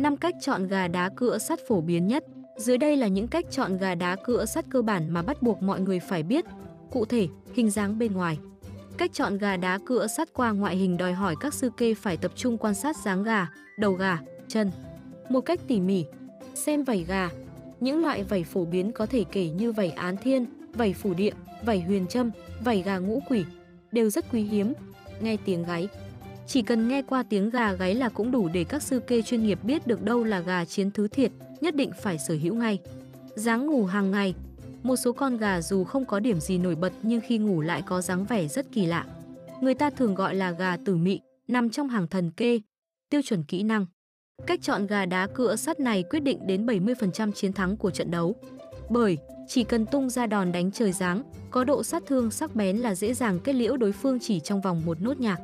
5 cách chọn gà đá cựa sắt phổ biến nhất. Dưới đây là những cách chọn gà đá cựa sắt cơ bản mà bắt buộc mọi người phải biết. Cụ thể, hình dáng bên ngoài. Cách chọn gà đá cựa sắt qua ngoại hình đòi hỏi các sư kê phải tập trung quan sát dáng gà, đầu gà, chân. Một cách tỉ mỉ, xem vảy gà. Những loại vảy phổ biến có thể kể như vảy án thiên, vảy phủ địa, vảy huyền châm, vảy gà ngũ quỷ, đều rất quý hiếm. Nghe tiếng gáy, chỉ cần nghe qua tiếng gà gáy là cũng đủ để các sư kê chuyên nghiệp biết được đâu là gà chiến thứ thiệt, nhất định phải sở hữu ngay. Dáng ngủ hàng ngày Một số con gà dù không có điểm gì nổi bật nhưng khi ngủ lại có dáng vẻ rất kỳ lạ. Người ta thường gọi là gà tử mị, nằm trong hàng thần kê. Tiêu chuẩn kỹ năng Cách chọn gà đá cựa sắt này quyết định đến 70% chiến thắng của trận đấu. Bởi chỉ cần tung ra đòn đánh trời giáng, có độ sát thương sắc bén là dễ dàng kết liễu đối phương chỉ trong vòng một nốt nhạc.